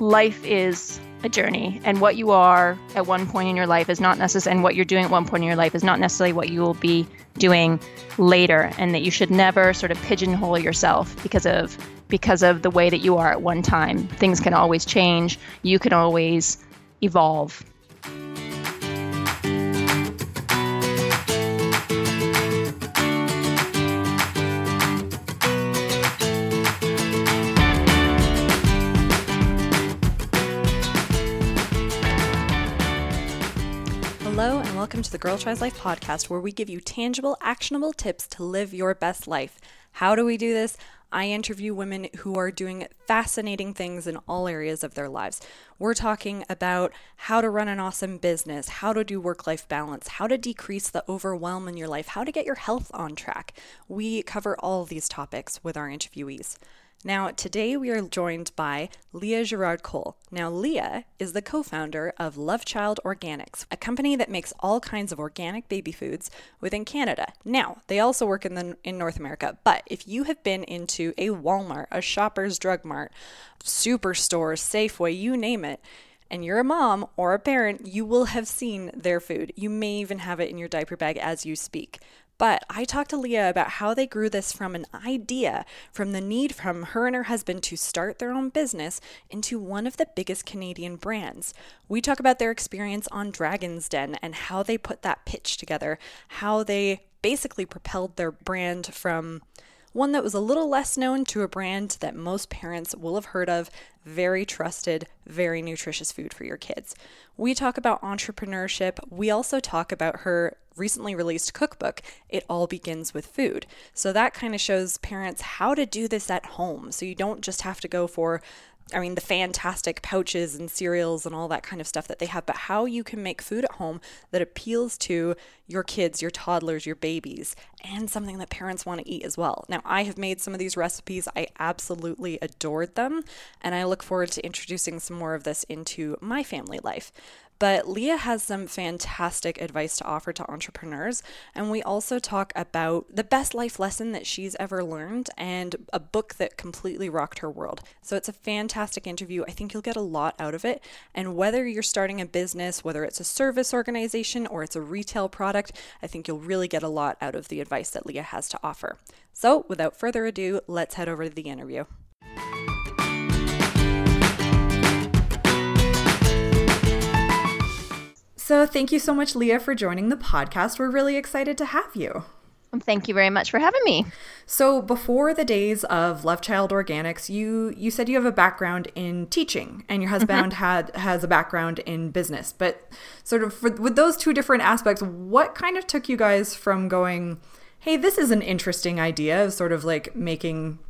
life is a journey and what you are at one point in your life is not necessary and what you're doing at one point in your life is not necessarily what you will be doing later and that you should never sort of pigeonhole yourself because of because of the way that you are at one time. Things can always change. You can always evolve welcome to the Girl Tries Life podcast, where we give you tangible, actionable tips to live your best life. How do we do this? I interview women who are doing fascinating things in all areas of their lives. We're talking about how to run an awesome business, how to do work life balance, how to decrease the overwhelm in your life, how to get your health on track. We cover all these topics with our interviewees. Now, today we are joined by Leah Garrad-Cole. Now, Leah is the co founder of Love Child Organics, a company that makes all kinds of organic baby foods within Canada. Now, they also work in, the, in North America, but if you have been into a Walmart, a Shoppers Drug Mart, Superstore, Safeway, you name it, and you're a mom or a parent, you will have seen their food. You may even have it in your diaper bag as you speak. But I talked to Leah about how they grew this from an idea, from the need from her and her husband to start their own business into one of the biggest Canadian brands. We talk about their experience on Dragon's Den and how they put that pitch together, how they basically propelled their brand from one that was a little less known to a brand that most parents will have heard of, very trusted, very nutritious food for your kids. We talk about entrepreneurship. We also talk about her recently released cookbook, It All Begins with Food. So that kind of shows parents how to do this at home. So you don't just have to go for I mean, the fantastic pouches and cereals and all that kind of stuff that they have, but how you can make food at home that appeals to your kids, your toddlers, your babies, and something that parents want to eat as well. Now, I have made some of these recipes. I absolutely adored them, and I look forward to introducing some more of this into my family life. But Leah has some fantastic advice to offer to entrepreneurs. And we also talk about the best life lesson that she's ever learned and a book that completely rocked her world. So it's a fantastic interview. I think you'll get a lot out of it. And whether you're starting a business, whether it's a service organization or it's a retail product, I think you'll really get a lot out of the advice that Leah has to offer. So without further ado, let's head over to the interview. So, thank you so much, Leah, for joining the podcast. We're really excited to have you. Thank you very much for having me. So, before the days of Love Child Organics, you you said you have a background in teaching, and your husband mm-hmm. had has a background in business. But sort of for, with those two different aspects, what kind of took you guys from going, "Hey, this is an interesting idea," of sort of like making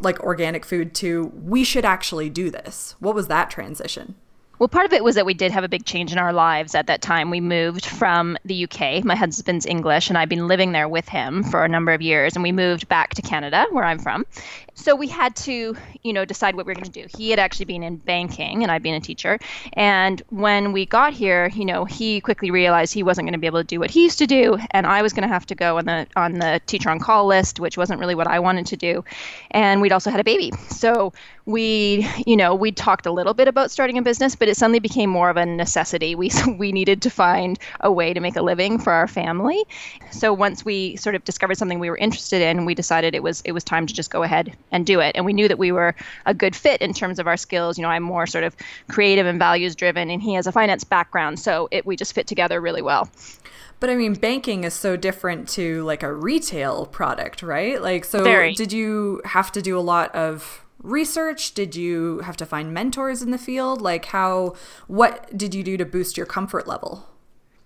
like organic food to we should actually do this. What was that transition? Well, part of it was that we did have a big change in our lives at that time. We moved from the UK. My husband's English, and I've been living there with him for a number of years. And we moved back to Canada, where I'm from so we had to, you know, decide what we were going to do. He had actually been in banking and I'd been a teacher. And when we got here, you know, he quickly realized he wasn't going to be able to do what he used to do, and I was going to have to go on the on the teacher on call list, which wasn't really what I wanted to do. And we'd also had a baby. So we, you know, we talked a little bit about starting a business, but it suddenly became more of a necessity. We we needed to find a way to make a living for our family. So once we sort of discovered something we were interested in, we decided it was it was time to just go ahead and do it. And we knew that we were a good fit in terms of our skills. You know, I'm more sort of creative and values driven, and he has a finance background, so it we just fit together really well. But I mean, banking is so different to like a retail product, right? Like, so Very. did you have to do a lot of research? Did you have to find mentors in the field? Like, how, what did you do to boost your comfort level?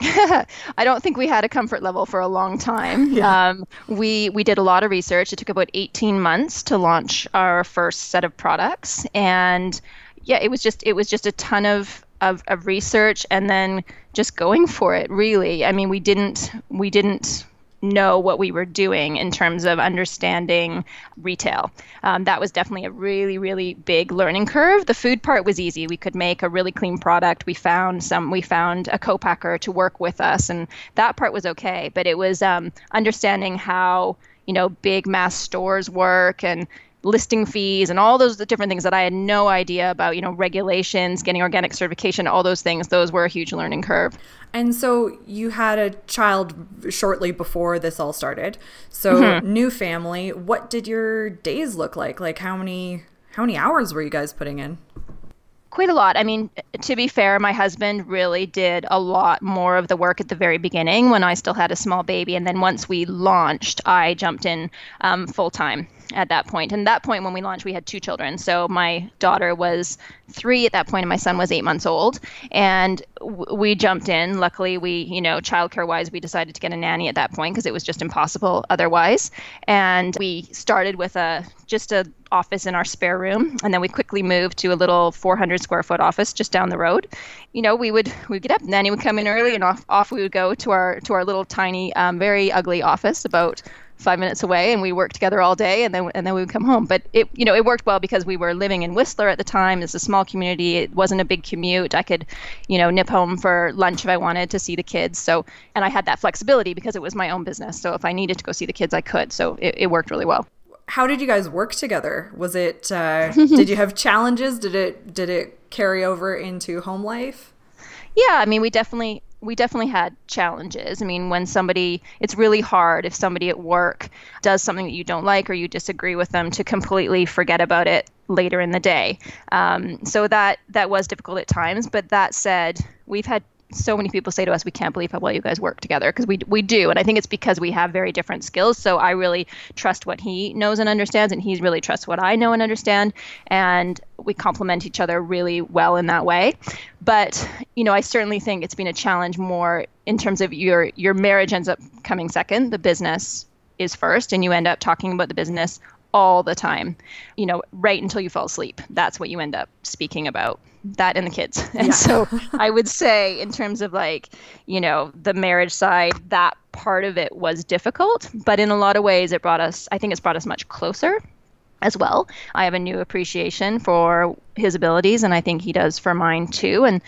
I don't think we had a comfort level for a long time. Yeah. Um, we we did a lot of research. It took about 18 months to launch our first set of products, and yeah, it was just it was just a ton of of, of research and then just going for it. Really, I mean, we didn't we didn't know what we were doing in terms of understanding retail. Um, that was definitely a really, really big learning curve. The food part was easy. We could make a really clean product. We found some. We found a co-packer to work with us, and that part was okay. But it was um, understanding how you know big mass stores work and listing fees and all those different things that I had no idea about, you know, regulations, getting organic certification, all those things, those were a huge learning curve. And so you had a child shortly before this all started. So mm-hmm. new family, what did your days look like? Like how many how many hours were you guys putting in? quite a lot. I mean, to be fair, my husband really did a lot more of the work at the very beginning when I still had a small baby. And then once we launched, I jumped in um, full time at that point. And that point when we launched, we had two children. So my daughter was three at that point, and my son was eight months old. And w- we jumped in. Luckily, we, you know, childcare wise, we decided to get a nanny at that point because it was just impossible otherwise. And we started with a just a office in our spare room and then we quickly moved to a little 400 square foot office just down the road you know we would we'd get up nanny would come in early and off, off we would go to our to our little tiny um, very ugly office about five minutes away and we worked together all day and then and then we would come home. But it you know it worked well because we were living in whistler at the time. It's a small community. It wasn't a big commute. I could you know nip home for lunch if i wanted to see the kids. So and i had that flexibility because it was my own business. So if i needed to go see the kids i could. So it, it worked really well. How did you guys work together? Was it uh, did you have challenges? Did it did it carry over into home life? Yeah, I mean, we definitely we definitely had challenges. I mean, when somebody, it's really hard if somebody at work does something that you don't like or you disagree with them to completely forget about it later in the day. Um, so that that was difficult at times. But that said, we've had so many people say to us, "We can't believe how well you guys work together," because we we do, and I think it's because we have very different skills. So I really trust what he knows and understands, and he really trusts what I know and understand, and we complement each other really well in that way. But you know, I certainly think it's been a challenge more in terms of your your marriage ends up coming second, the business is first, and you end up talking about the business all the time, you know, right until you fall asleep. That's what you end up speaking about that and the kids. And yeah. so I would say, in terms of like, you know, the marriage side, that part of it was difficult, but in a lot of ways, it brought us, I think it's brought us much closer as well. I have a new appreciation for his abilities, and I think he does for mine too. And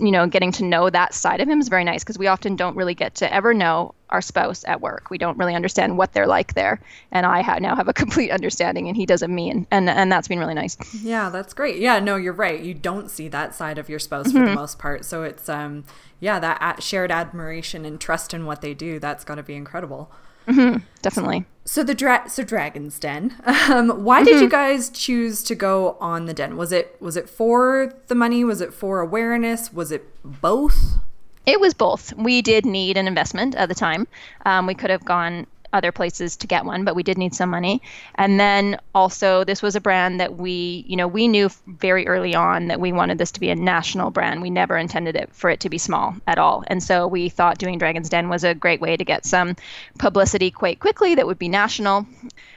you know, getting to know that side of him is very nice because we often don't really get to ever know our spouse at work. We don't really understand what they're like there, and I ha- now have a complete understanding, and he does of mean, and, and and that's been really nice. Yeah, that's great. Yeah, no, you're right. You don't see that side of your spouse mm-hmm. for the most part, so it's um, yeah, that shared admiration and trust in what they do. That's got to be incredible. Mm-hmm, definitely. So, the dra- so Dragon's Den. Um, why mm-hmm. did you guys choose to go on the Den? Was it was it for the money? Was it for awareness? Was it both? It was both. We did need an investment at the time. Um, we could have gone other places to get one, but we did need some money. And then also, this was a brand that we, you know, we knew very early on that we wanted this to be a national brand. We never intended it for it to be small at all. And so we thought doing Dragon's Den was a great way to get some publicity quite quickly that would be national.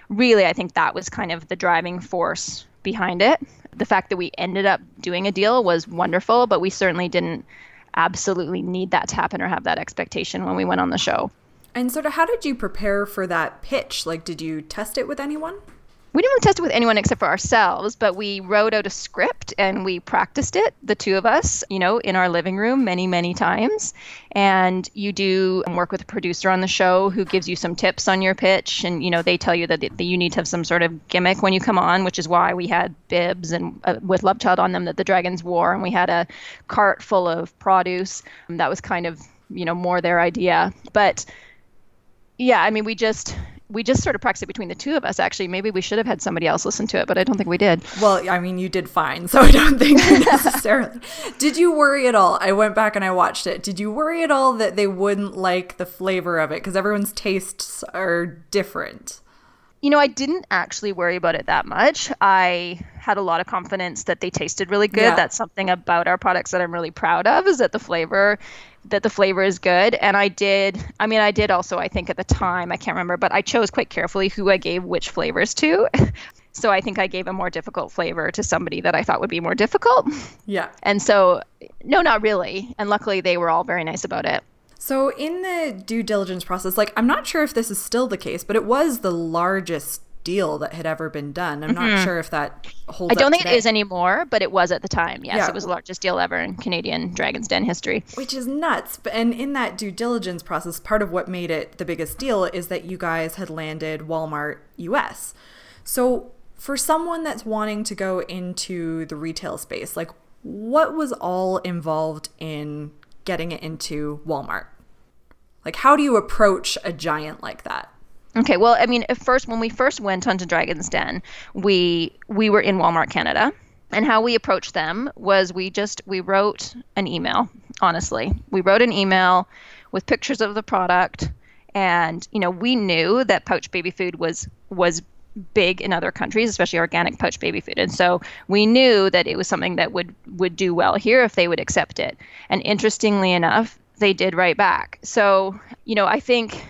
Really, I think that was kind of the driving force behind it. The fact that we ended up doing a deal was wonderful, but we certainly didn't absolutely need that to happen or have that expectation when we went on the show. And sort of how did you prepare for that pitch? Like, did you test it with anyone? We didn't test it with anyone except for ourselves, but we wrote out a script and we practiced it, the two of us, you know, in our living room many, many times. And you do work with a producer on the show who gives you some tips on your pitch. And, you know, they tell you that, that you need to have some sort of gimmick when you come on, which is why we had bibs and uh, with Love Child on them that the dragons wore. And we had a cart full of produce. that was kind of, you know, more their idea. But, yeah, I mean, we just we just sort of practiced it between the two of us. Actually, maybe we should have had somebody else listen to it, but I don't think we did. Well, I mean, you did fine, so I don't think necessarily. did you worry at all? I went back and I watched it. Did you worry at all that they wouldn't like the flavor of it because everyone's tastes are different? You know, I didn't actually worry about it that much. I had a lot of confidence that they tasted really good. Yeah. That's something about our products that I'm really proud of is that the flavor that the flavor is good. And I did, I mean, I did also, I think at the time, I can't remember, but I chose quite carefully who I gave which flavors to. so I think I gave a more difficult flavor to somebody that I thought would be more difficult. Yeah. And so, no, not really. And luckily, they were all very nice about it. So, in the due diligence process, like, I'm not sure if this is still the case, but it was the largest deal that had ever been done. I'm mm-hmm. not sure if that holds. I don't think today. it is anymore, but it was at the time. Yes, yeah. it was the largest deal ever in Canadian Dragon's Den history. Which is nuts. And in that due diligence process, part of what made it the biggest deal is that you guys had landed Walmart US. So For someone that's wanting to go into the retail space, like what was all involved in getting it into Walmart? Like, how do you approach a giant like that? Okay, well, I mean, at first, when we first went onto Dragon's Den, we we were in Walmart Canada, and how we approached them was we just we wrote an email. Honestly, we wrote an email with pictures of the product, and you know, we knew that pouch baby food was was big in other countries, especially organic pouch baby food. And so we knew that it was something that would would do well here if they would accept it. And interestingly enough, they did right back. So, you know, I think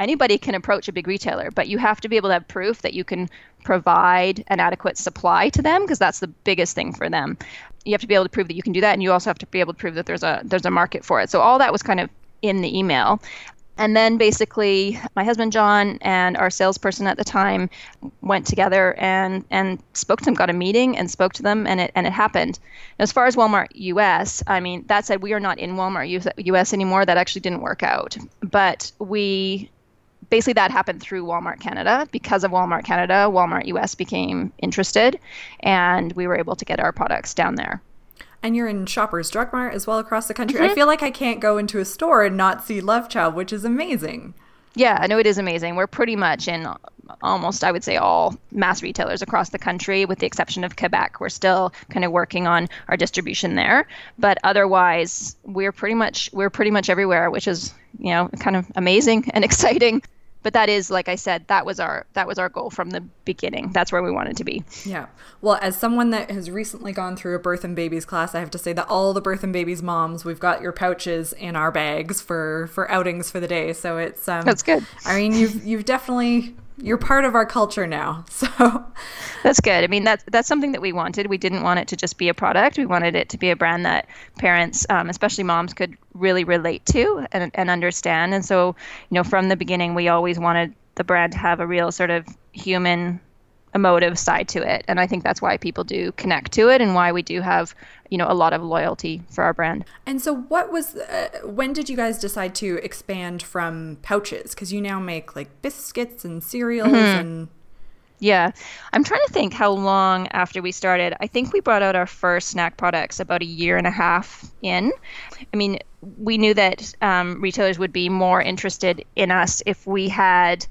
anybody can approach a big retailer, but you have to be able to have proof that you can provide an adequate supply to them because that's the biggest thing for them. You have to be able to prove that you can do that and you also have to be able to prove that there's a there's a market for it. So all that was kind of in the email. And then basically, my husband John and our salesperson at the time went together and and spoke to them, got a meeting and spoke to them, and it and it happened. As far as Walmart US, I mean, that said, we are not in Walmart US anymore. That actually didn't work out. But we basically that happened through Walmart Canada. Because of Walmart Canada, Walmart US became interested, and we were able to get our products down there and you're in Shoppers Drug Mart as well across the country. Mm-hmm. I feel like I can't go into a store and not see Love Child, which is amazing. Yeah, I know it is amazing. We're pretty much in almost, I would say, all mass retailers across the country, with the exception of Quebec. We're still kind of working on our distribution there, but otherwise, we're pretty much we're pretty much everywhere, which is you know kind of amazing and exciting but that is like i said that was our that was our goal from the beginning. That's where we wanted to be. Yeah. Well as someone that has recently gone through a birth and babies class i have to say that all the birth and babies moms we've got your pouches in our bags for for outings for the day. So it's um that's good. I mean you've you've definitely you're part of our culture now. So that's good. I mean, that's that's something that we wanted. We didn't want it to just be a product. We wanted it to be a brand that parents, um, especially moms, could really relate to and, and understand. And so, you know, from the beginning, we always wanted the brand to have a real sort of human emotive side to it. And i think that's why people do connect to it and why we do have you know a lot of loyalty for our brand. And so what was uh, when did you guys decide to expand from pouches? Because you now make like biscuits and cereals mm-hmm. and yeah. I'm trying to think how long after we started. I think we brought out our first snack products about a year and a half in. I mean we knew that um, retailers would be more interested in us if we had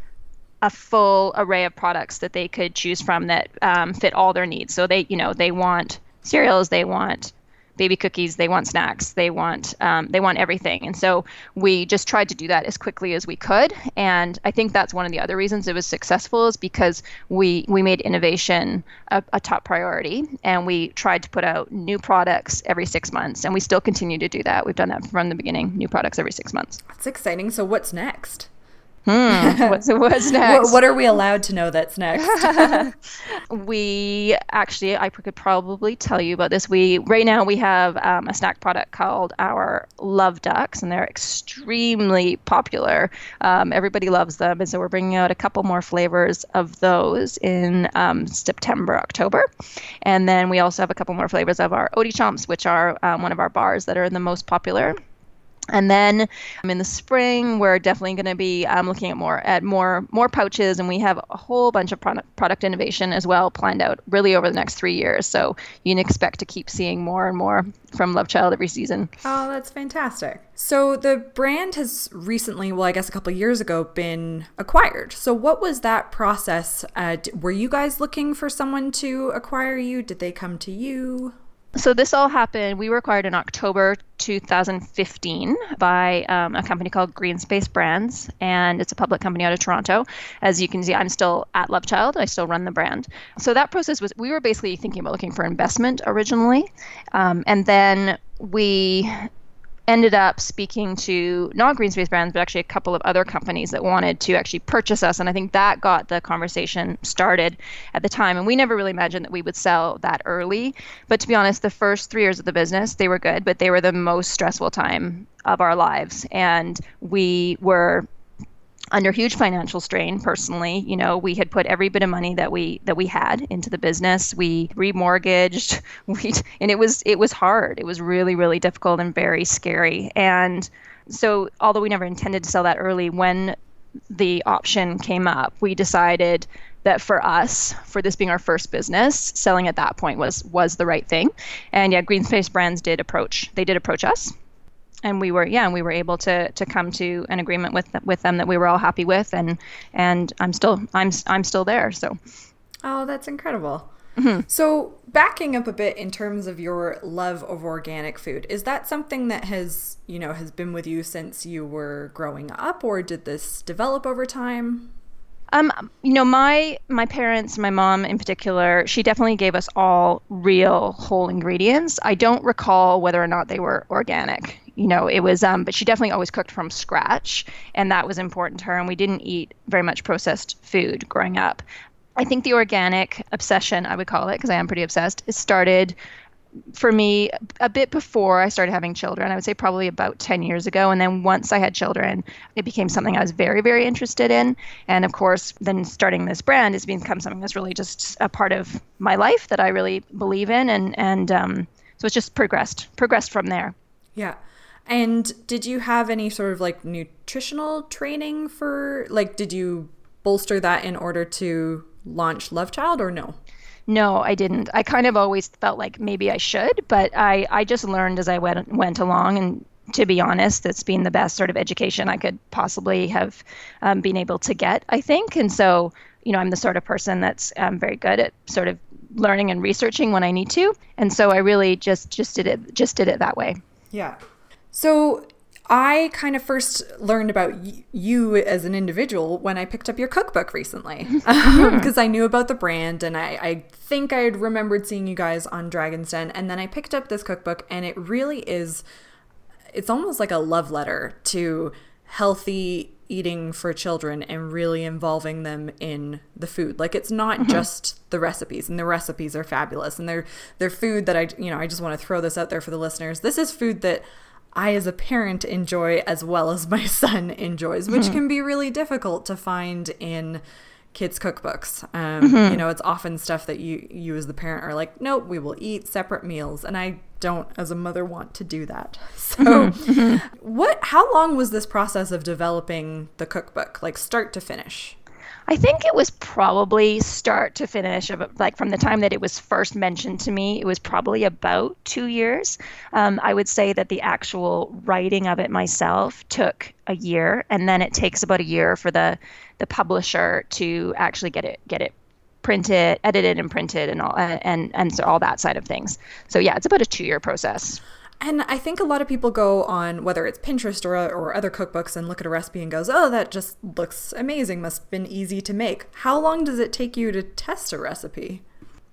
a full array of products that they could choose from that um, fit all their needs. So they, you know, they want cereals, they want baby cookies, they want snacks, they want um, they want everything. And so we just tried to do that as quickly as we could. And I think that's one of the other reasons it was successful is because we we made innovation a, a top priority, and we tried to put out new products every six months, and we still continue to do that. We've done that from the beginning, new products every six months. That's exciting. So what's next? Hmm. What's, what's next? what, what, are we allowed to know that's next? we actually, I could probably tell you about this. We right now we have um, a snack product called our Love Ducks, and they're extremely popular. Um, everybody loves them, and so we're bringing out a couple more flavors of those in um, September, October, and then we also have a couple more flavors of our Oaty Chomps, which are um, one of our bars that are the most popular. And then um, in the spring, we're definitely going to be um, looking at more at more more pouches, and we have a whole bunch of product product innovation as well planned out really over the next three years. So you can expect to keep seeing more and more from Love Child every season. Oh, that's fantastic! So the brand has recently, well, I guess a couple years ago, been acquired. So what was that process? Uh, were you guys looking for someone to acquire you? Did they come to you? So this all happened. We were acquired in October 2015 by um, a company called Green Space Brands, and it's a public company out of Toronto. As you can see, I'm still at Love Child. I still run the brand. So that process was we were basically thinking about looking for investment originally, um, and then we ended up speaking to not Green Space Brands, but actually a couple of other companies that wanted to actually purchase us. And I think that got the conversation started at the time. And we never really imagined that we would sell that early. But to be honest, the first three years of the business, they were good, but they were the most stressful time of our lives. And we were under huge financial strain personally you know we had put every bit of money that we that we had into the business we remortgaged we and it was it was hard it was really really difficult and very scary and so although we never intended to sell that early when the option came up we decided that for us, for this being our first business, selling at that point was was the right thing. And yeah, Green Space Brands did approach. They did approach us, and we were yeah, and we were able to to come to an agreement with with them that we were all happy with, and and I'm still I'm I'm still there. So. Oh, that's incredible. Mm-hmm. So, backing up a bit in terms of your love of organic food, is that something that has, you know, has been with you since you were growing up or did this develop over time? Um, you know, my my parents, my mom in particular, she definitely gave us all real whole ingredients. I don't recall whether or not they were organic. You know, it was um, but she definitely always cooked from scratch, and that was important to her. And we didn't eat very much processed food growing up. I think the organic obsession, I would call it, because I am pretty obsessed, it started for me a bit before I started having children. I would say probably about 10 years ago. And then once I had children, it became something I was very, very interested in. And of course, then starting this brand has become something that's really just a part of my life that I really believe in. And, and um, so it's just progressed, progressed from there. Yeah. And did you have any sort of like nutritional training for, like, did you bolster that in order to launch Love Child or no? No, I didn't. I kind of always felt like maybe I should, but I, I just learned as I went went along. And to be honest, it's been the best sort of education I could possibly have um, been able to get. I think, and so you know, I'm the sort of person that's um, very good at sort of learning and researching when I need to, and so I really just just did it just did it that way. Yeah. So I kind of first learned about y- you as an individual when I picked up your cookbook recently because I knew about the brand and I, I think I had remembered seeing you guys on Dragon's Den. And then I picked up this cookbook and it really is, it's almost like a love letter to healthy eating for children and really involving them in the food. Like it's not mm-hmm. just the recipes and the recipes are fabulous and they're they're food that I you know, I just want to throw this out there for the listeners. This is food that I, as a parent, enjoy as well as my son enjoys, which mm-hmm. can be really difficult to find in kids' cookbooks. Um, mm-hmm. You know, it's often stuff that you, you as the parent are like, nope, we will eat separate meals, and I don't, as a mother, want to do that. So, mm-hmm. what? How long was this process of developing the cookbook, like start to finish? I think it was probably start to finish, like from the time that it was first mentioned to me, it was probably about two years. Um, I would say that the actual writing of it myself took a year, and then it takes about a year for the the publisher to actually get it get it printed, edited, and printed, and all and and so all that side of things. So yeah, it's about a two year process. And I think a lot of people go on whether it's Pinterest or, or other cookbooks and look at a recipe and goes, "Oh, that just looks amazing. Must have been easy to make." How long does it take you to test a recipe?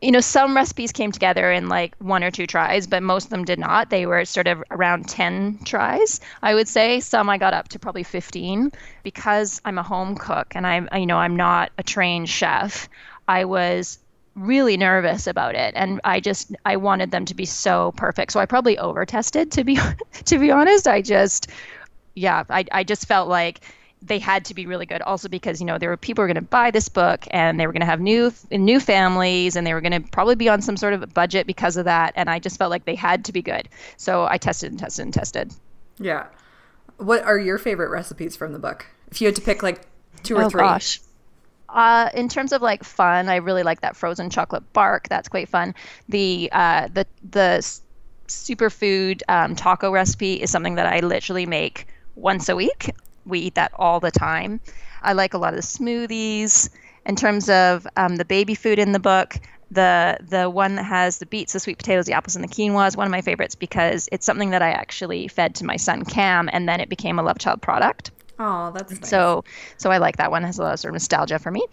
You know, some recipes came together in like one or two tries, but most of them did not. They were sort of around 10 tries, I would say. Some I got up to probably 15 because I'm a home cook and I'm you know, I'm not a trained chef. I was really nervous about it and i just i wanted them to be so perfect. So i probably over tested to be to be honest. I just yeah i, I just felt like they had to be really good. Also because you know there were people who were going to buy this book and they were going to have new new families and they were going to probably be on some sort of budget because of that and i just felt like they had to be good. So i tested and tested and tested. Yeah. What are your favorite recipes from the book? If you had to pick like two or oh, three. gosh uh, in terms of like fun, I really like that frozen chocolate bark. That's quite fun. The uh, the the superfood um, taco recipe is something that I literally make once a week. We eat that all the time. I like a lot of the smoothies. In terms of um, the baby food in the book, the the one that has the beets, the sweet potatoes, the apples, and the quinoa is one of my favorites because it's something that I actually fed to my son Cam, and then it became a Love Child product. Oh, that's nice. so so I like that one. It has a lot of sort of nostalgia for me.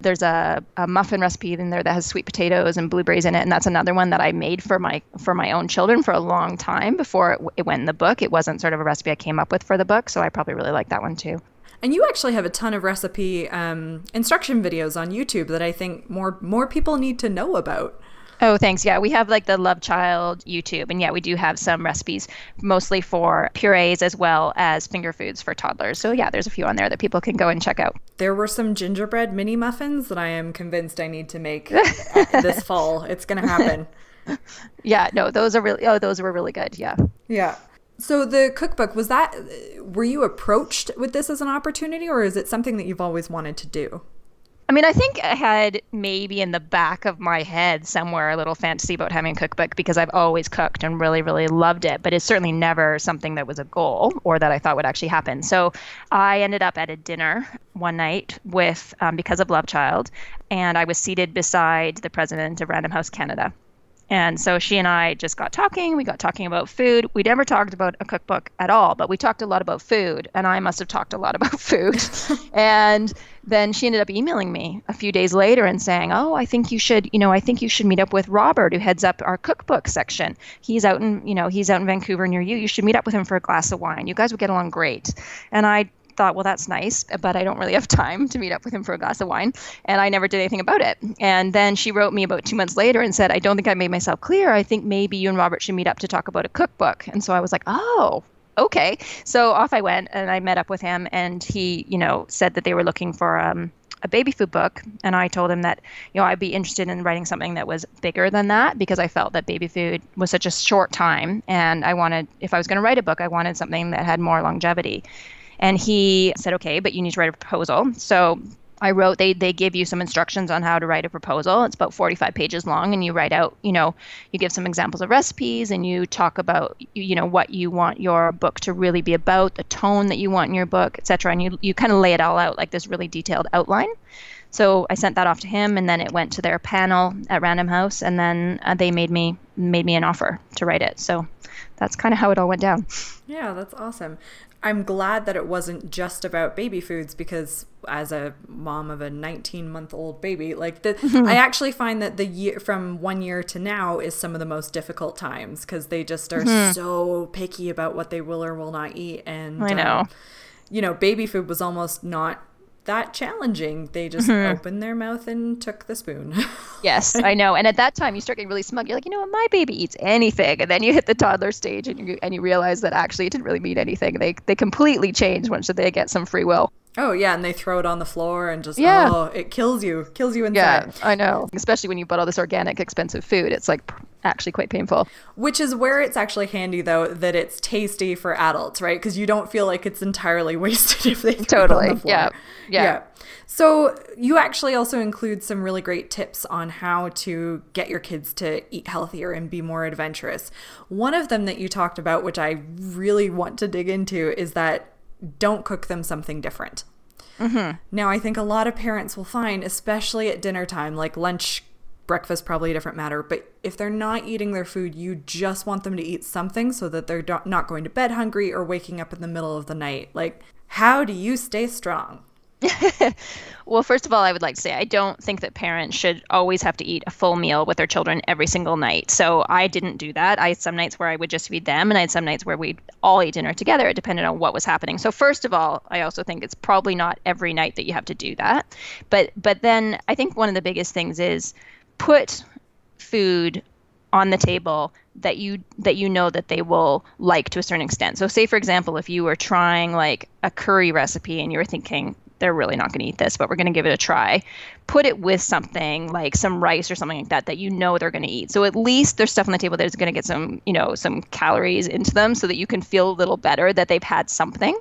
There's a, a muffin recipe in there that has sweet potatoes and blueberries in it, and that's another one that I made for my for my own children for a long time before it, it went in the book. It wasn't sort of a recipe I came up with for the book, so I probably really like that one too. And you actually have a ton of recipe um, instruction videos on YouTube that I think more more people need to know about. Oh, thanks. Yeah, we have like the Love Child YouTube, and yeah, we do have some recipes mostly for purees as well as finger foods for toddlers. So yeah, there's a few on there that people can go and check out. There were some gingerbread mini muffins that I am convinced I need to make uh, this fall. It's going to happen. yeah, no, those are really oh, those were really good. Yeah. Yeah. So the cookbook was that were you approached with this as an opportunity or is it something that you've always wanted to do? I mean, I think I had maybe in the back of my head somewhere a little fantasy about having a cookbook because I've always cooked and really, really loved it, but it's certainly never something that was a goal or that I thought would actually happen. So I ended up at a dinner one night with, um, because of Love Child, and I was seated beside the president of Random House Canada. And so she and I just got talking. We got talking about food. We never talked about a cookbook at all, but we talked a lot about food. And I must have talked a lot about food. and then she ended up emailing me a few days later and saying, "Oh, I think you should, you know, I think you should meet up with Robert, who heads up our cookbook section. He's out in, you know, he's out in Vancouver near you. You should meet up with him for a glass of wine. You guys would get along great." And I thought, well, that's nice, but I don't really have time to meet up with him for a glass of wine. And I never did anything about it. And then she wrote me about two months later and said, I don't think I made myself clear. I think maybe you and Robert should meet up to talk about a cookbook. And so I was like, oh, okay. So off I went and I met up with him. And he, you know, said that they were looking for, um, a baby food book and I told him that you know I'd be interested in writing something that was bigger than that because I felt that baby food was such a short time and I wanted if I was going to write a book I wanted something that had more longevity. And he said, okay, but you need to write a proposal. So I wrote they they give you some instructions on how to write a proposal. It's about 45 pages long and you write out, you know, you give some examples of recipes and you talk about you know what you want your book to really be about, the tone that you want in your book, etc. and you you kind of lay it all out like this really detailed outline. So I sent that off to him and then it went to their panel at Random House and then uh, they made me made me an offer to write it. So that's kind of how it all went down. Yeah, that's awesome. I'm glad that it wasn't just about baby foods because as a mom of a 19 month old baby, like the, I actually find that the year from one year to now is some of the most difficult times because they just are mm-hmm. so picky about what they will or will not eat. And I know, um, you know, baby food was almost not that challenging. They just mm-hmm. opened their mouth and took the spoon. yes, I know. And at that time, you start getting really smug. You're like, you know what, my baby eats anything. And then you hit the toddler stage, and you and you realize that actually it didn't really mean anything. They they completely change once they get some free will. Oh yeah, and they throw it on the floor and just yeah. oh, it kills you, kills you inside. Yeah, I know. Especially when you bought all this organic, expensive food, it's like actually quite painful. Which is where it's actually handy though that it's tasty for adults, right? Because you don't feel like it's entirely wasted if they totally. Yeah. yeah, yeah. So you actually also include some really great tips on how to get your kids to eat healthier and be more adventurous. One of them that you talked about, which I really want to dig into, is that don't cook them something different. Mm-hmm. Now, I think a lot of parents will find, especially at dinner time, like lunch, breakfast, probably a different matter, but if they're not eating their food, you just want them to eat something so that they're not going to bed hungry or waking up in the middle of the night. Like, how do you stay strong? well, first of all, I would like to say I don't think that parents should always have to eat a full meal with their children every single night. So I didn't do that. I had some nights where I would just feed them, and I had some nights where we'd all eat dinner together. It depended on what was happening. So first of all, I also think it's probably not every night that you have to do that. But but then I think one of the biggest things is put food on the table that you that you know that they will like to a certain extent. So say for example if you were trying like a curry recipe and you were thinking they're really not going to eat this, but we're going to give it a try. Put it with something like some rice or something like that that you know they're going to eat. So at least there's stuff on the table that is going to get some, you know, some calories into them so that you can feel a little better that they've had something.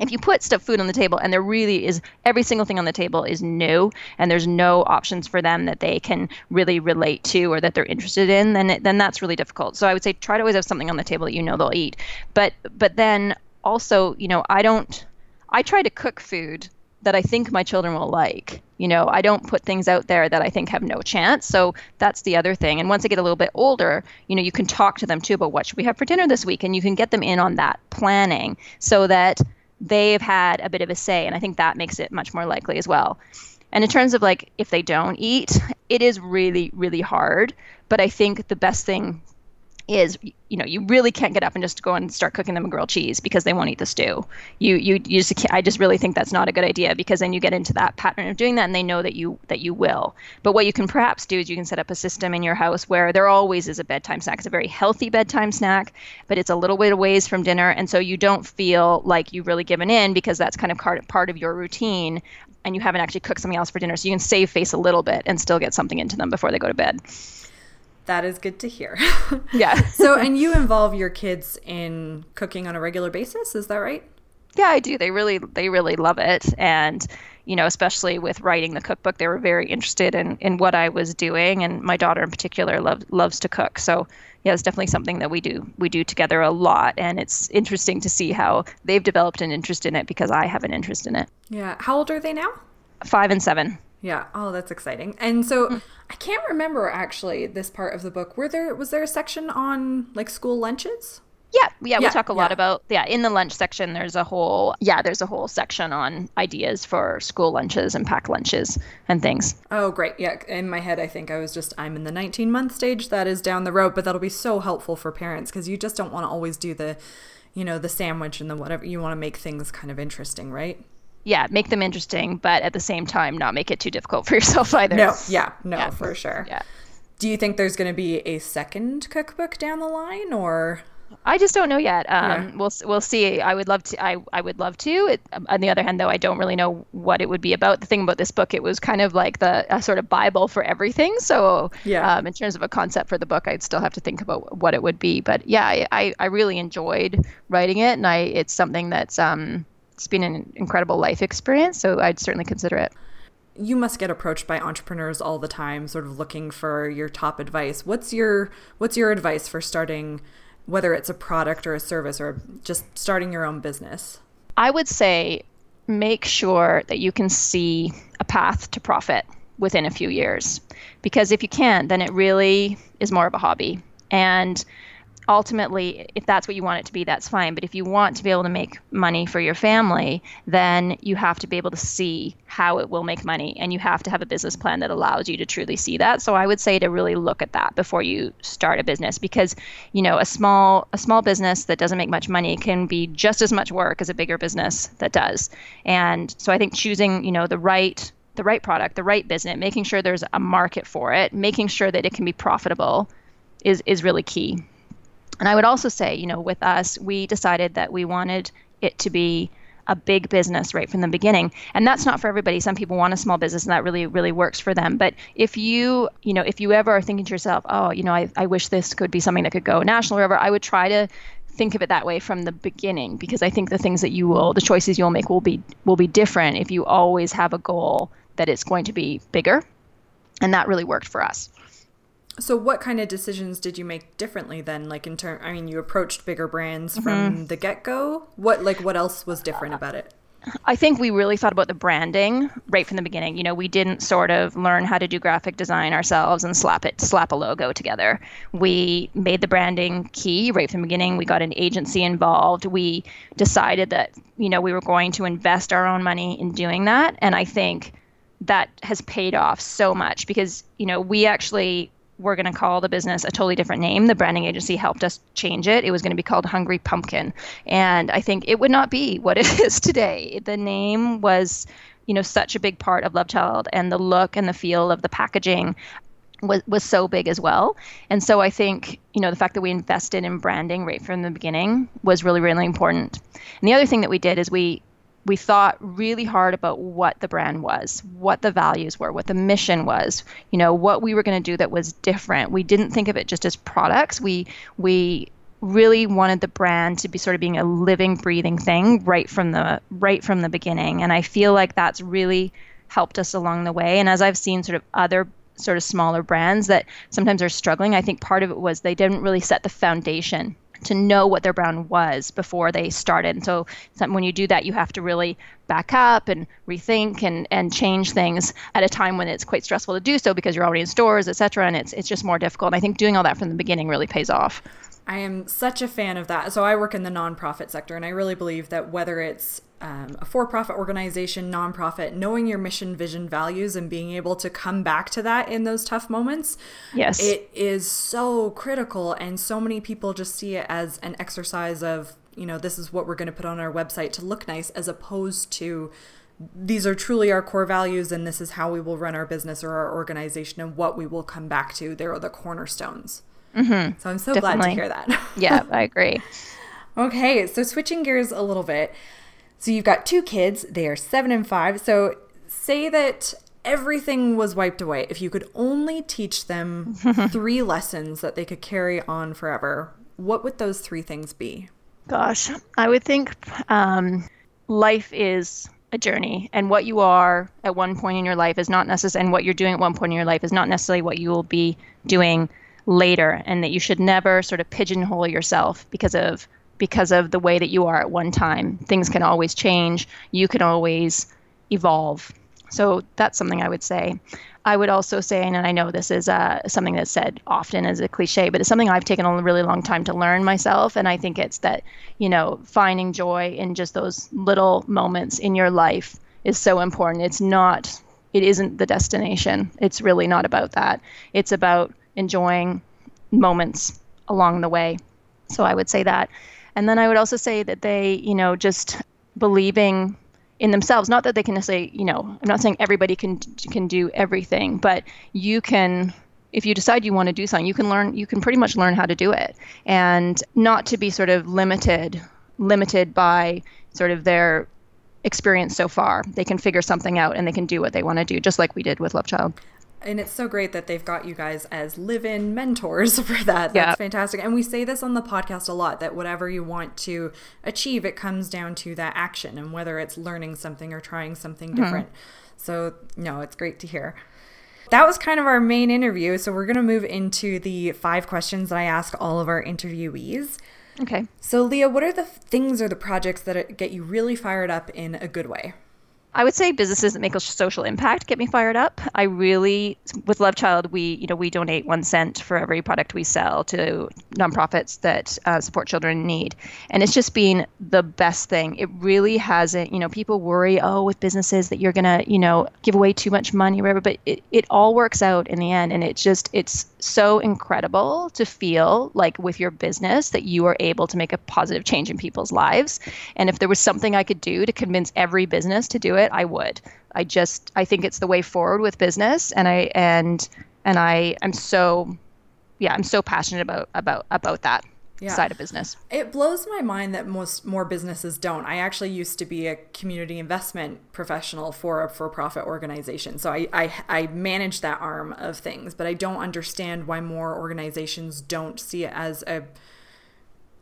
If you put stuff food on the table and there really is every single thing on the table is new and there's no options for them that they can really relate to or that they're interested in, then it, then that's really difficult. So I would say try to always have something on the table that you know they'll eat. But but then also, you know, I don't I try to cook food that I think my children will like. You know, I don't put things out there that I think have no chance. So that's the other thing. And once they get a little bit older, you know, you can talk to them too about what should we have for dinner this week and you can get them in on that planning so that they've had a bit of a say and I think that makes it much more likely as well. And in terms of like if they don't eat, it is really really hard, but I think the best thing is you know you really can't get up and just go and start cooking them a grilled cheese because they won't eat the stew. You you, you just i just really think that's not a good idea because then you get into that pattern of doing that and they know that you that you will. But what you can perhaps do is you can set up a system in your house where there always is a bedtime snack. It's a very healthy bedtime snack but it's a little bit away from dinner. And so you don't feel like you've really given in because that's kind of part, part of your routine and you haven't actually cooked something else for dinner. So you can save face a little bit and still get something into them before they go to bed that is good to hear. yeah. so, and you involve your kids in cooking on a regular basis, is that right? Yeah, I do. They really they really love it and you know, especially with writing the cookbook, they were very interested in in what I was doing and my daughter in particular loves loves to cook. So, yeah, it's definitely something that we do we do together a lot and it's interesting to see how they've developed an interest in it because I have an interest in it. Yeah. How old are they now? 5 and 7. Yeah. Oh, that's exciting. And so mm. I can't remember actually this part of the book. Were there was there a section on like school lunches? Yeah, yeah, we talk a lot yeah. about yeah. In the lunch section, there's a whole yeah, there's a whole section on ideas for school lunches and packed lunches and things. Oh, great! Yeah, in my head, I think I was just I'm in the 19 month stage. That is down the road, but that'll be so helpful for parents because you just don't want to always do the, you know, the sandwich and the whatever. You want to make things kind of interesting, right? Yeah, make them interesting, but at the same time, not make it too difficult for yourself either. No, yeah, no, yeah. for sure. Yeah. Do you think there's going to be a second cookbook down the line, or? I just don't know yet. Um, yeah. We'll we'll see. I would love to. I, I would love to. It, on the other hand, though, I don't really know what it would be about. The thing about this book, it was kind of like the a sort of bible for everything. So yeah, um, in terms of a concept for the book, I'd still have to think about what it would be. But yeah, I, I really enjoyed writing it, and I it's something that's um it's been an incredible life experience. So I'd certainly consider it. You must get approached by entrepreneurs all the time, sort of looking for your top advice. What's your What's your advice for starting, whether it's a product or a service, or just starting your own business? I would say make sure that you can see a path to profit within a few years, because if you can't, then it really is more of a hobby and ultimately, if that's what you want it to be, that's fine. But if you want to be able to make money for your family, then you have to be able to see how it will make money. And you have to have a business plan that allows you to truly see that. So I would say to really look at that before you start a business because, you know, a small a small business that doesn't make much money can be just as much work as a bigger business that does. And so I think choosing, you know, the right the right product, the right business, making sure there's a market for it, making sure that it can be profitable is is really key. And I would also say, you know, with us, we decided that we wanted it to be a big business right from the beginning. And that's not for everybody. Some people want a small business and that really really works for them. But if you you know if you ever are thinking to yourself oh you know i, I wish this could be something that could go national or whatever i would try to think of it that way from the beginning because i think the things that you will the choices you'll make will be will be different if you always have a goal that it's going to be bigger. And that really worked for us so what kind of decisions did you make differently then like in term I mean you approached bigger brands mm-hmm. from the get-go what like what else was different about it I think we really thought about the branding right from the beginning. You know, we didn't sort of learn how to do graphic design ourselves and slap it slap a logo together. We made the branding key right from the beginning. We got an agency involved. We decided that, you know, we were going to invest our own money in doing that, and I think that has paid off so much because, you know, we actually we're going to call the business a totally different name. The branding agency helped us change it. It was going to be called Hungry Pumpkin. And I think it would not be what it is today. The name was, you know, such a big part of Love Child and the look and the feel of the packaging was, was so big as well. And so I think, you know, the fact that we invested in branding right from the beginning was really, really important. And the other thing that we did is we we thought really hard about what the brand was, what the values were, what the mission was, you know, what we were going to do that was different. We didn't think of it just as products. We we really wanted the brand to be sort of being a living breathing thing right from the right from the beginning and I feel like that's really helped us along the way and as I've seen sort of other sort of smaller brands that sometimes are struggling, I think part of it was they didn't really set the foundation to know what their brand was before they started. And so when you do that, you have to really back up and rethink and, and change things at a time when it's quite stressful to do so because you're already in stores, et cetera, and it's, it's just more difficult. And I think doing all that from the beginning really pays off. I am such a fan of that. So I work in the nonprofit sector, and I really believe that whether it's um, a for profit organization, nonprofit, knowing your mission, vision, values, and being able to come back to that in those tough moments, yes, it is so critical. And so many people just see it as an exercise of, you know, this is what we're going to put on our website to look nice, as opposed to these are truly our core values and this is how we will run our business or our organization and what we will come back to. There are the cornerstones. Mm-hmm. So I'm so Definitely. glad to hear that. yeah, I agree. Okay, so switching gears a little bit. So you've got two kids, they are seven and five. So say that everything was wiped away. If you could only teach them three lessons that they could carry on forever, what would those three things be? Gosh, I would think um, life is a journey and what you are at one point in your life is not necessary and what you're doing at one point in your life is not necessarily what you will be doing later and that you should never sort of pigeonhole yourself because of because of the way that you are at one time things can always change you can always evolve so that's something i would say I would also say, and I know this is uh, something that's said often as a cliche, but it's something I've taken a really long time to learn myself. And I think it's that, you know, finding joy in just those little moments in your life is so important. It's not, it isn't the destination. It's really not about that. It's about enjoying moments along the way. So I would say that. And then I would also say that they, you know, just believing in themselves. Not that they can say, you know, I'm not saying everybody can can do everything, but you can if you decide you want to do something, you can learn you can pretty much learn how to do it and not to be sort of limited limited by sort of their experience so far. They can figure something out and they can do what they want to do just like we did with Love Child and it's so great that they've got you guys as live-in mentors for that. That's yeah. fantastic. And we say this on the podcast a lot that whatever you want to achieve, it comes down to that action and whether it's learning something or trying something mm-hmm. different. So, no, it's great to hear. That was kind of our main interview. So, we're going to move into the five questions that I ask all of our interviewees. Okay. So, Leah, what are the things or the projects that get you really fired up in a good way? I would say businesses that make a social impact get me fired up. I really, with Love Child, we you know we donate one cent for every product we sell to nonprofits that uh, support children in need, and it's just been the best thing. It really hasn't. You know, people worry, oh, with businesses that you're gonna you know give away too much money or whatever, but it, it all works out in the end, and it's just it's so incredible to feel like with your business that you are able to make a positive change in people's lives. And if there was something I could do to convince every business to do it it, I would. I just I think it's the way forward with business, and I and and I I'm so yeah I'm so passionate about about about that. Yeah. side of business. It blows my mind that most more businesses don't. I actually used to be a community investment professional for a for-profit organization. So I, I I manage that arm of things, but I don't understand why more organizations don't see it as a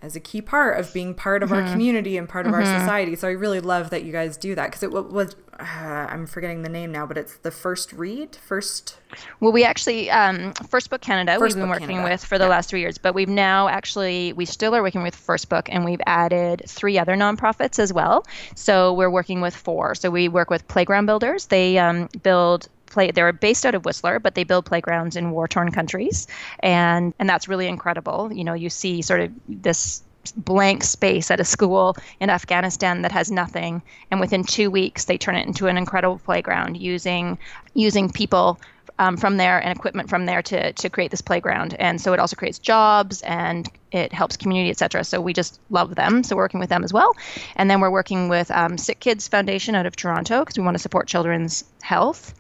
as a key part of being part of mm-hmm. our community and part of mm-hmm. our society. So I really love that you guys do that because it was uh, I'm forgetting the name now, but it's the first read, first. Well, we actually um, First Book Canada first we've been working Canada. with for the yeah. last three years, but we've now actually we still are working with First Book, and we've added three other nonprofits as well. So we're working with four. So we work with Playground Builders. They um, build play they're based out of Whistler, but they build playgrounds in war-torn countries, and and that's really incredible. You know, you see sort of this blank space at a school in Afghanistan that has nothing, and within two weeks they turn it into an incredible playground using using people um, from there and equipment from there to, to create this playground. And so it also creates jobs and it helps community, etc. So we just love them. So working with them as well. And then we're working with um, Sick Kids Foundation out of Toronto because we want to support children's health.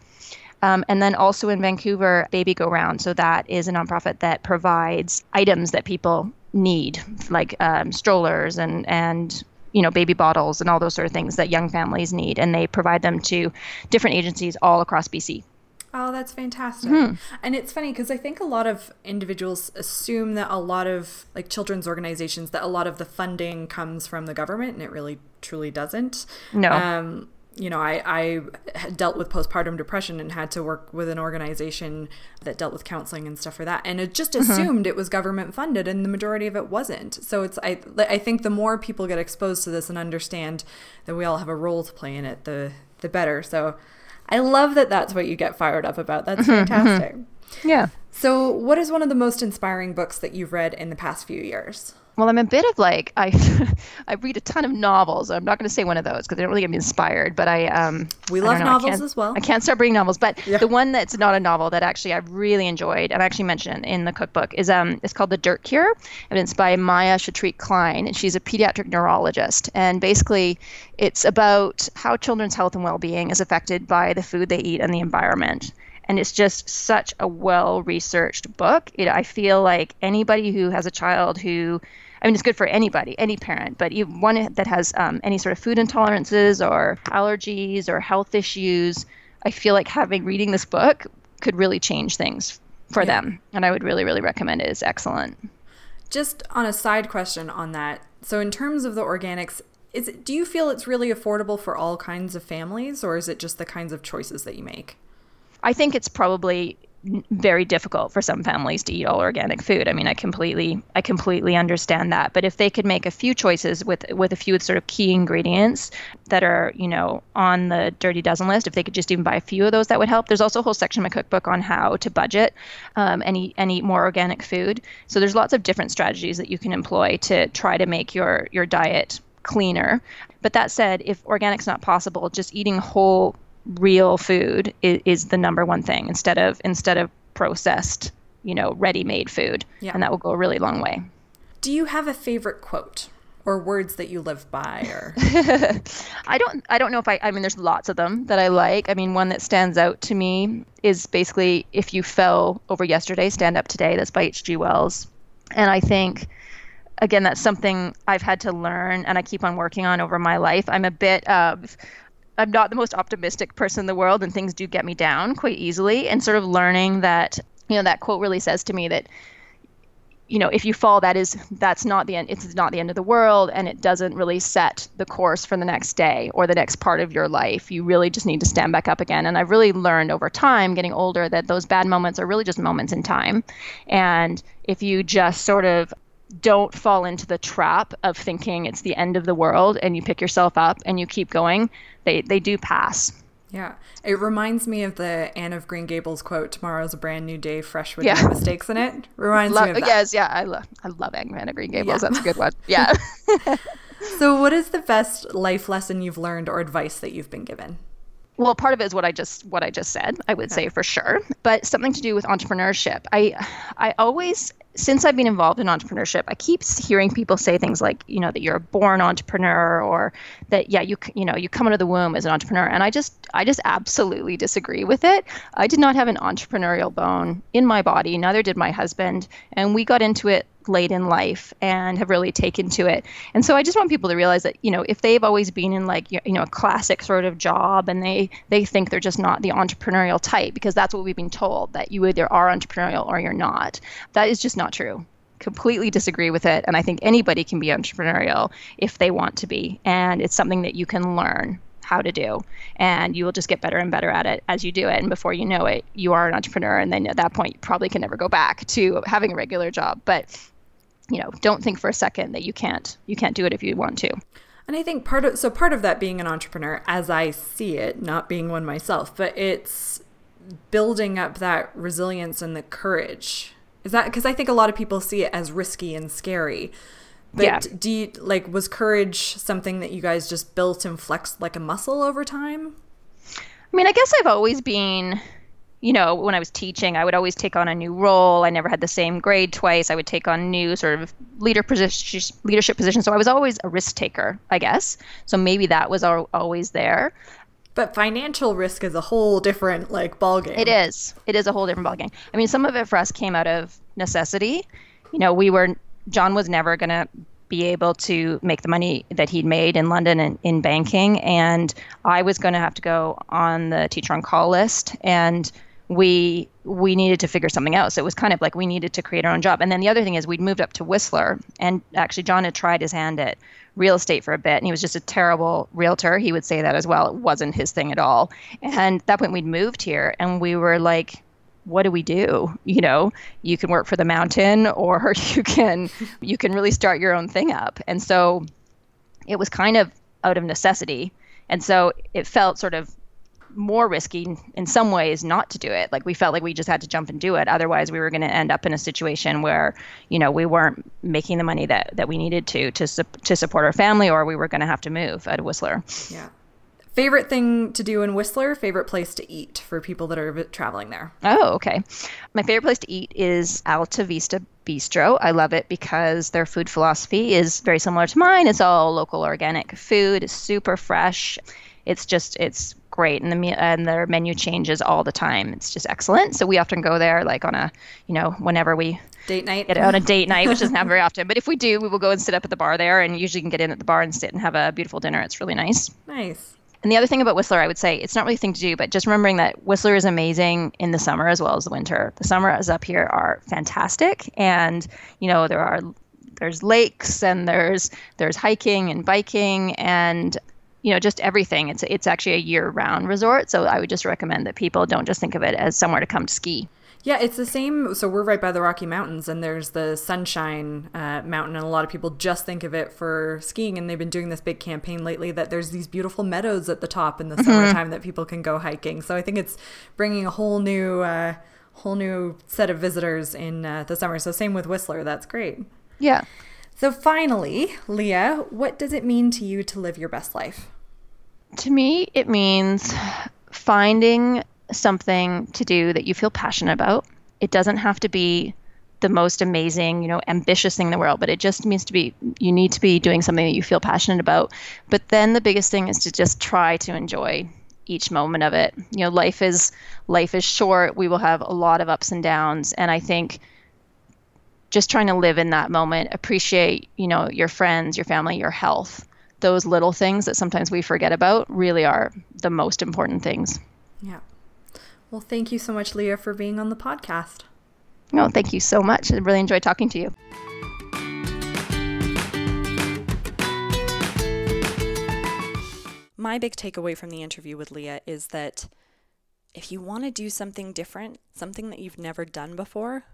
Um, and then also in Vancouver, Baby Go Round. So that is a nonprofit that provides items that people need, like um, strollers and and you know baby bottles and all those sort of things that young families need, and they provide them to different agencies all across BC. Oh, that's fantastic. Mm-hmm. And it's funny because I think a lot of individuals assume that a lot of like children's organizations that a lot of the funding comes from the government and it really truly doesn't. No. Um, you know, I, I dealt with postpartum depression and had to work with an organization that dealt with counseling and stuff for that. And it just mm-hmm. assumed mm-hmm. it was government funded, and the majority of it wasn't. So it's I I think the more people get exposed to this and understand that we all have a role to play in it, the the better. So I love that that's what you get fired up about. That's mm-hmm, fantastic. Mm-hmm. Yeah. So, what is one of the most inspiring books that you've read in the past few years? Well, I'm a bit of like I I read a ton of novels. I'm not going to say one of those because they don't really get me inspired. But I um we love novels as well. I can't start reading novels, but yeah. the one that's not a novel that actually I've really enjoyed and I actually mentioned in the cookbook is um it's called The Dirt Cure and it's by Maya Shetreat Klein and she's a pediatric neurologist and basically it's about how children's health and well-being is affected by the food they eat and the environment and it's just such a well researched book. It, I feel like anybody who has a child who I mean, it's good for anybody, any parent, but one that has um, any sort of food intolerances or allergies or health issues, I feel like having reading this book could really change things for yeah. them. And I would really, really recommend it. It's excellent. Just on a side question on that. So, in terms of the organics, is it, do you feel it's really affordable for all kinds of families or is it just the kinds of choices that you make? I think it's probably very difficult for some families to eat all organic food. I mean, I completely I completely understand that. But if they could make a few choices with with a few sort of key ingredients that are, you know, on the dirty dozen list, if they could just even buy a few of those, that would help. There's also a whole section in my cookbook on how to budget um, and eat and eat more organic food. So there's lots of different strategies that you can employ to try to make your your diet cleaner. But that said, if organic's not possible, just eating whole real food is, is the number one thing instead of instead of processed, you know, ready-made food. Yeah. And that will go a really long way. Do you have a favorite quote? or words that you live by or I don't I don't know if I I mean there's lots of them that I like. I mean one that stands out to me is basically if you fell over yesterday stand up today that's by H.G. Wells. And I think again that's something I've had to learn and I keep on working on over my life. I'm a bit of I'm not the most optimistic person in the world, and things do get me down quite easily. And sort of learning that, you know, that quote really says to me that, you know, if you fall, that is that's not the end. It's not the end of the world, and it doesn't really set the course for the next day or the next part of your life. You really just need to stand back up again. And I've really learned over time, getting older, that those bad moments are really just moments in time. And if you just sort of don't fall into the trap of thinking it's the end of the world and you pick yourself up and you keep going they they do pass yeah it reminds me of the anne of green gables quote tomorrow's a brand new day fresh with yeah. no mistakes in it reminds love, me of that. yes yeah i love i love anne of green gables yeah. that's a good one yeah so what is the best life lesson you've learned or advice that you've been given well part of it is what i just what i just said i would okay. say for sure but something to do with entrepreneurship i i always since I've been involved in entrepreneurship, I keep hearing people say things like, you know, that you're a born entrepreneur or that yeah, you you know, you come out of the womb as an entrepreneur. And I just I just absolutely disagree with it. I did not have an entrepreneurial bone in my body, neither did my husband, and we got into it late in life and have really taken to it. And so I just want people to realize that, you know, if they've always been in like, you know, a classic sort of job and they they think they're just not the entrepreneurial type because that's what we've been told that you either are entrepreneurial or you're not. That is just not true. Completely disagree with it. And i think anybody can be entrepreneurial if they want to be. And it's something that you can learn how to do. And you will just get better and better at it as you do it. And before you know it you are an entrepreneur. And then at that point you probably can never go back to having a regular job. But you know don't think for a second that you can't you can't do it if you want to and i think part of so part of that being an entrepreneur as i see it not being one myself but it's building up that resilience and the courage is that because i think a lot of people see it as risky and scary but yeah. do you like was courage something that you guys just built and flexed like a muscle over time? I mean, I guess I've always been you know, when I was teaching, I would always take on a new role. I never had the same grade twice. I would take on new sort of leader position, leadership positions. So I was always a risk taker, I guess. So maybe that was always there. But financial risk is a whole different like ballgame. It is. It is a whole different ballgame. I mean, some of it for us came out of necessity. You know, we were John was never going to be able to make the money that he'd made in London and in banking. And I was going to have to go on the teacher on call list. And we we needed to figure something out. So it was kind of like we needed to create our own job. And then the other thing is we'd moved up to Whistler, and actually John had tried his hand at real estate for a bit, and he was just a terrible realtor. He would say that as well. It wasn't his thing at all. And at that point we'd moved here, and we were like, what do we do you know you can work for the mountain or you can you can really start your own thing up and so it was kind of out of necessity and so it felt sort of more risky in some ways not to do it like we felt like we just had to jump and do it otherwise we were going to end up in a situation where you know we weren't making the money that that we needed to to to support our family or we were going to have to move at whistler yeah Favorite thing to do in Whistler? Favorite place to eat for people that are traveling there? Oh, okay. My favorite place to eat is Alta Vista Bistro. I love it because their food philosophy is very similar to mine. It's all local organic food, it's super fresh. It's just it's great and the and their menu changes all the time. It's just excellent. So we often go there like on a, you know, whenever we date night. Get on a date night, which doesn't happen very often. But if we do, we will go and sit up at the bar there and usually can get in at the bar and sit and have a beautiful dinner. It's really nice. Nice. And the other thing about Whistler, I would say, it's not really a thing to do, but just remembering that Whistler is amazing in the summer as well as the winter. The summers up here are fantastic, and you know there are there's lakes and there's there's hiking and biking and you know just everything it's it's actually a year round resort so i would just recommend that people don't just think of it as somewhere to come to ski yeah, it's the same. So we're right by the Rocky Mountains, and there's the Sunshine uh, Mountain, and a lot of people just think of it for skiing. And they've been doing this big campaign lately that there's these beautiful meadows at the top in the mm-hmm. summertime that people can go hiking. So I think it's bringing a whole new, uh, whole new set of visitors in uh, the summer. So same with Whistler. That's great. Yeah. So finally, Leah, what does it mean to you to live your best life? To me, it means finding something to do that you feel passionate about. It doesn't have to be the most amazing, you know, ambitious thing in the world, but it just means to be you need to be doing something that you feel passionate about. But then the biggest thing is to just try to enjoy each moment of it. You know, life is life is short. We will have a lot of ups and downs, and I think just trying to live in that moment, appreciate, you know, your friends, your family, your health. Those little things that sometimes we forget about really are the most important things. Yeah. Well, thank you so much, Leah, for being on the podcast. No, thank you so much. I really enjoyed talking to you. My big takeaway from the interview with Leah is that if you want to do something different, something that you've never done before,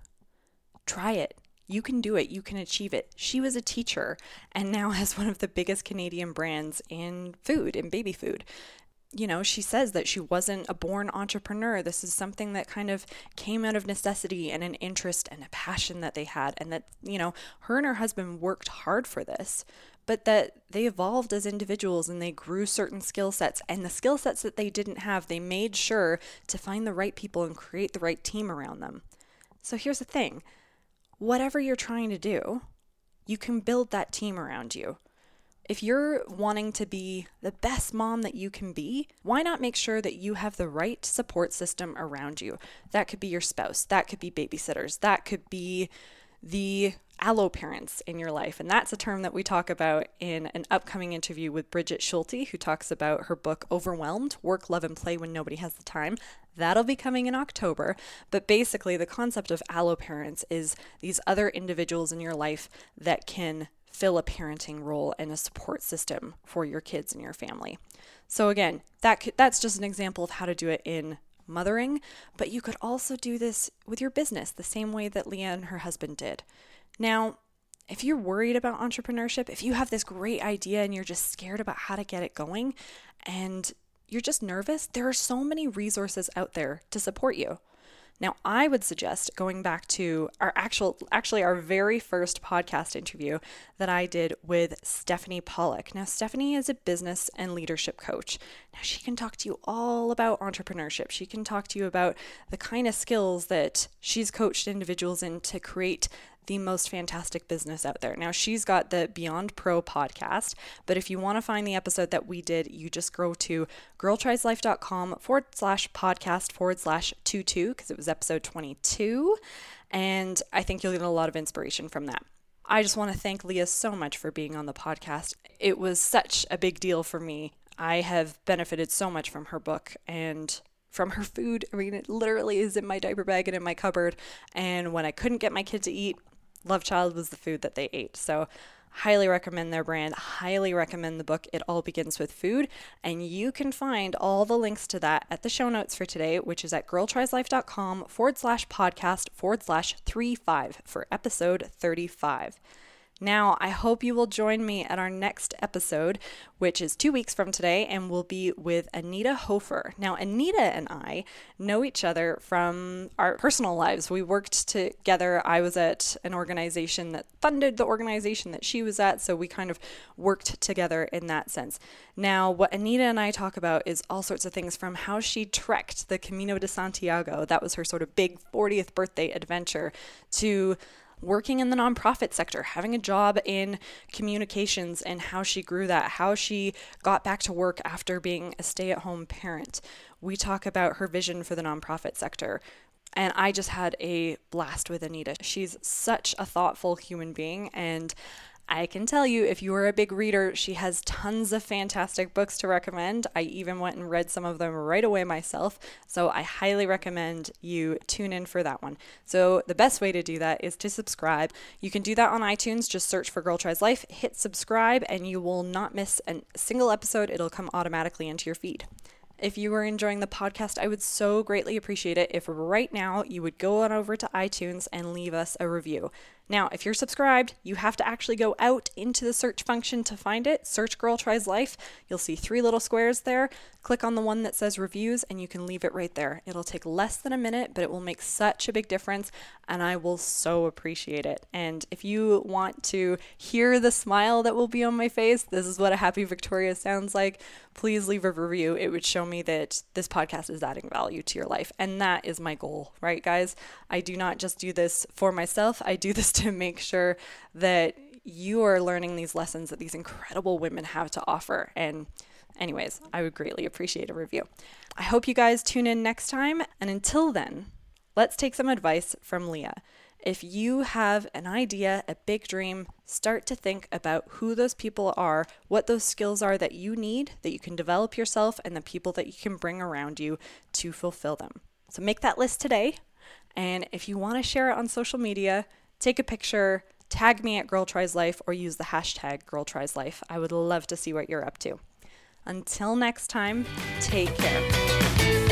try it. You can do it. You can achieve it. She was a teacher and now has one of the biggest Canadian brands in food, in baby food you know, she says that she wasn't a born entrepreneur. This is something that kind of came out of necessity and an interest and a passion that they had. And that, you know, her and her husband worked hard for this, but that they evolved as individuals and they grew certain skill sets. And the skill sets that they didn't have, they made sure to find the right people and create the right team around them. So here's the thing whatever you're trying to do, you can build that team around you. If you're wanting to be the best mom that you can be, why not make sure that you have the right support system around you? That could be your spouse, that could be babysitters, that could be the allo parents in your life. And that's a term that we talk about in an upcoming interview with Brigid Schulte, who talks about her book Overwhelmed Work, Love, and Play When Nobody Has the Time. That'll be coming in October. But basically, the concept of allo parents is these other individuals in your life that can fill a parenting role and a support system for your kids and your family. So again, that that's just an example of how to do it in mothering, but you could also do this with your business the same way that Leah and her husband did. Now, if you're worried about entrepreneurship, if you have this great idea and you're just scared about how to get it going and you're just nervous, there are so many resources out there to support you. Now, I would suggest going back to our actual, actually, our very first podcast interview that I did with Stephanie Pollock. Now, Stephanie is a business and leadership coach. Now, she can talk to you all about entrepreneurship. She can talk to you about the kind of skills that she's coached individuals in to create the most fantastic business out there. Now, she's got the Beyond Pro podcast, but if you want to find the episode that we did, you just go to girltrieslife.com forward slash podcast forward slash 22 because it was episode 22. And I think you'll get a lot of inspiration from that. I just want to thank Leah so much for being on the podcast. It was such a big deal for me. I have benefited so much from her book and from her food. I mean, it literally is in my diaper bag and in my cupboard. And when I couldn't get my kid to eat, Love Child was the food that they ate. So, highly recommend their brand. Highly recommend the book It All Begins with Food. And you can find all the links to that at the show notes for today, which is at girltrieslife.com forward slash podcast forward slash three five for episode 35. Now, I hope you will join me at our next episode, which is two weeks from today, and will be with Anita Hofer. Now, Anita and I know each other from our personal lives. We worked together. I was at an organization that funded the organization that she was at, so we kind of worked together in that sense. Now, what Anita and I talk about is all sorts of things from how she trekked the Camino de Santiago, that was her sort of big 40th birthday adventure, to working in the nonprofit sector, having a job in communications, and how she grew that, how she got back to work after being a stay at home parent. We talk about her vision for the nonprofit sector. And I just had a blast with Anita. She's such a thoughtful human being, and I can tell you, if you are a big reader, she has tons of fantastic books to recommend. I even went and read some of them right away myself. So I highly recommend you tune in for that one. So the best way to do that is to subscribe. You can do that on iTunes. Just search for Girl Tries Life, hit subscribe, and you will not miss a single episode. It'll come automatically into your feed. If you are enjoying the podcast, I would so greatly appreciate it if right now you would go on over to iTunes and leave us a review. Now, if you're subscribed, you have to actually go out into the search function to find it. Search Girl Tries Life. You'll see three little squares there. Click on the one that says reviews and you can leave it right there. It'll take less than a minute, but it will make such a big difference and I will so appreciate it. And if you want to hear the smile that will be on my face, this is what a happy Victoria sounds like, please leave a review. It would show me that this podcast is adding value to your life. And that is my goal, right, guys? I do not just do this for myself, I do this to make sure that you are learning these lessons that these incredible women have to offer. And, anyways, I would greatly appreciate a review. I hope you guys tune in next time. And until then, let's take some advice from Leah. If you have an idea, a big dream, start to think about who those people are, what those skills are that you need, that you can develop yourself, and the people that you can bring around you to fulfill them. So make that list today. And if you want to share it on social media, take a picture, tag me at Girl Tries Life, or use the hashtag Girl Tries Life. I would love to see what you're up to. Until next time, take care.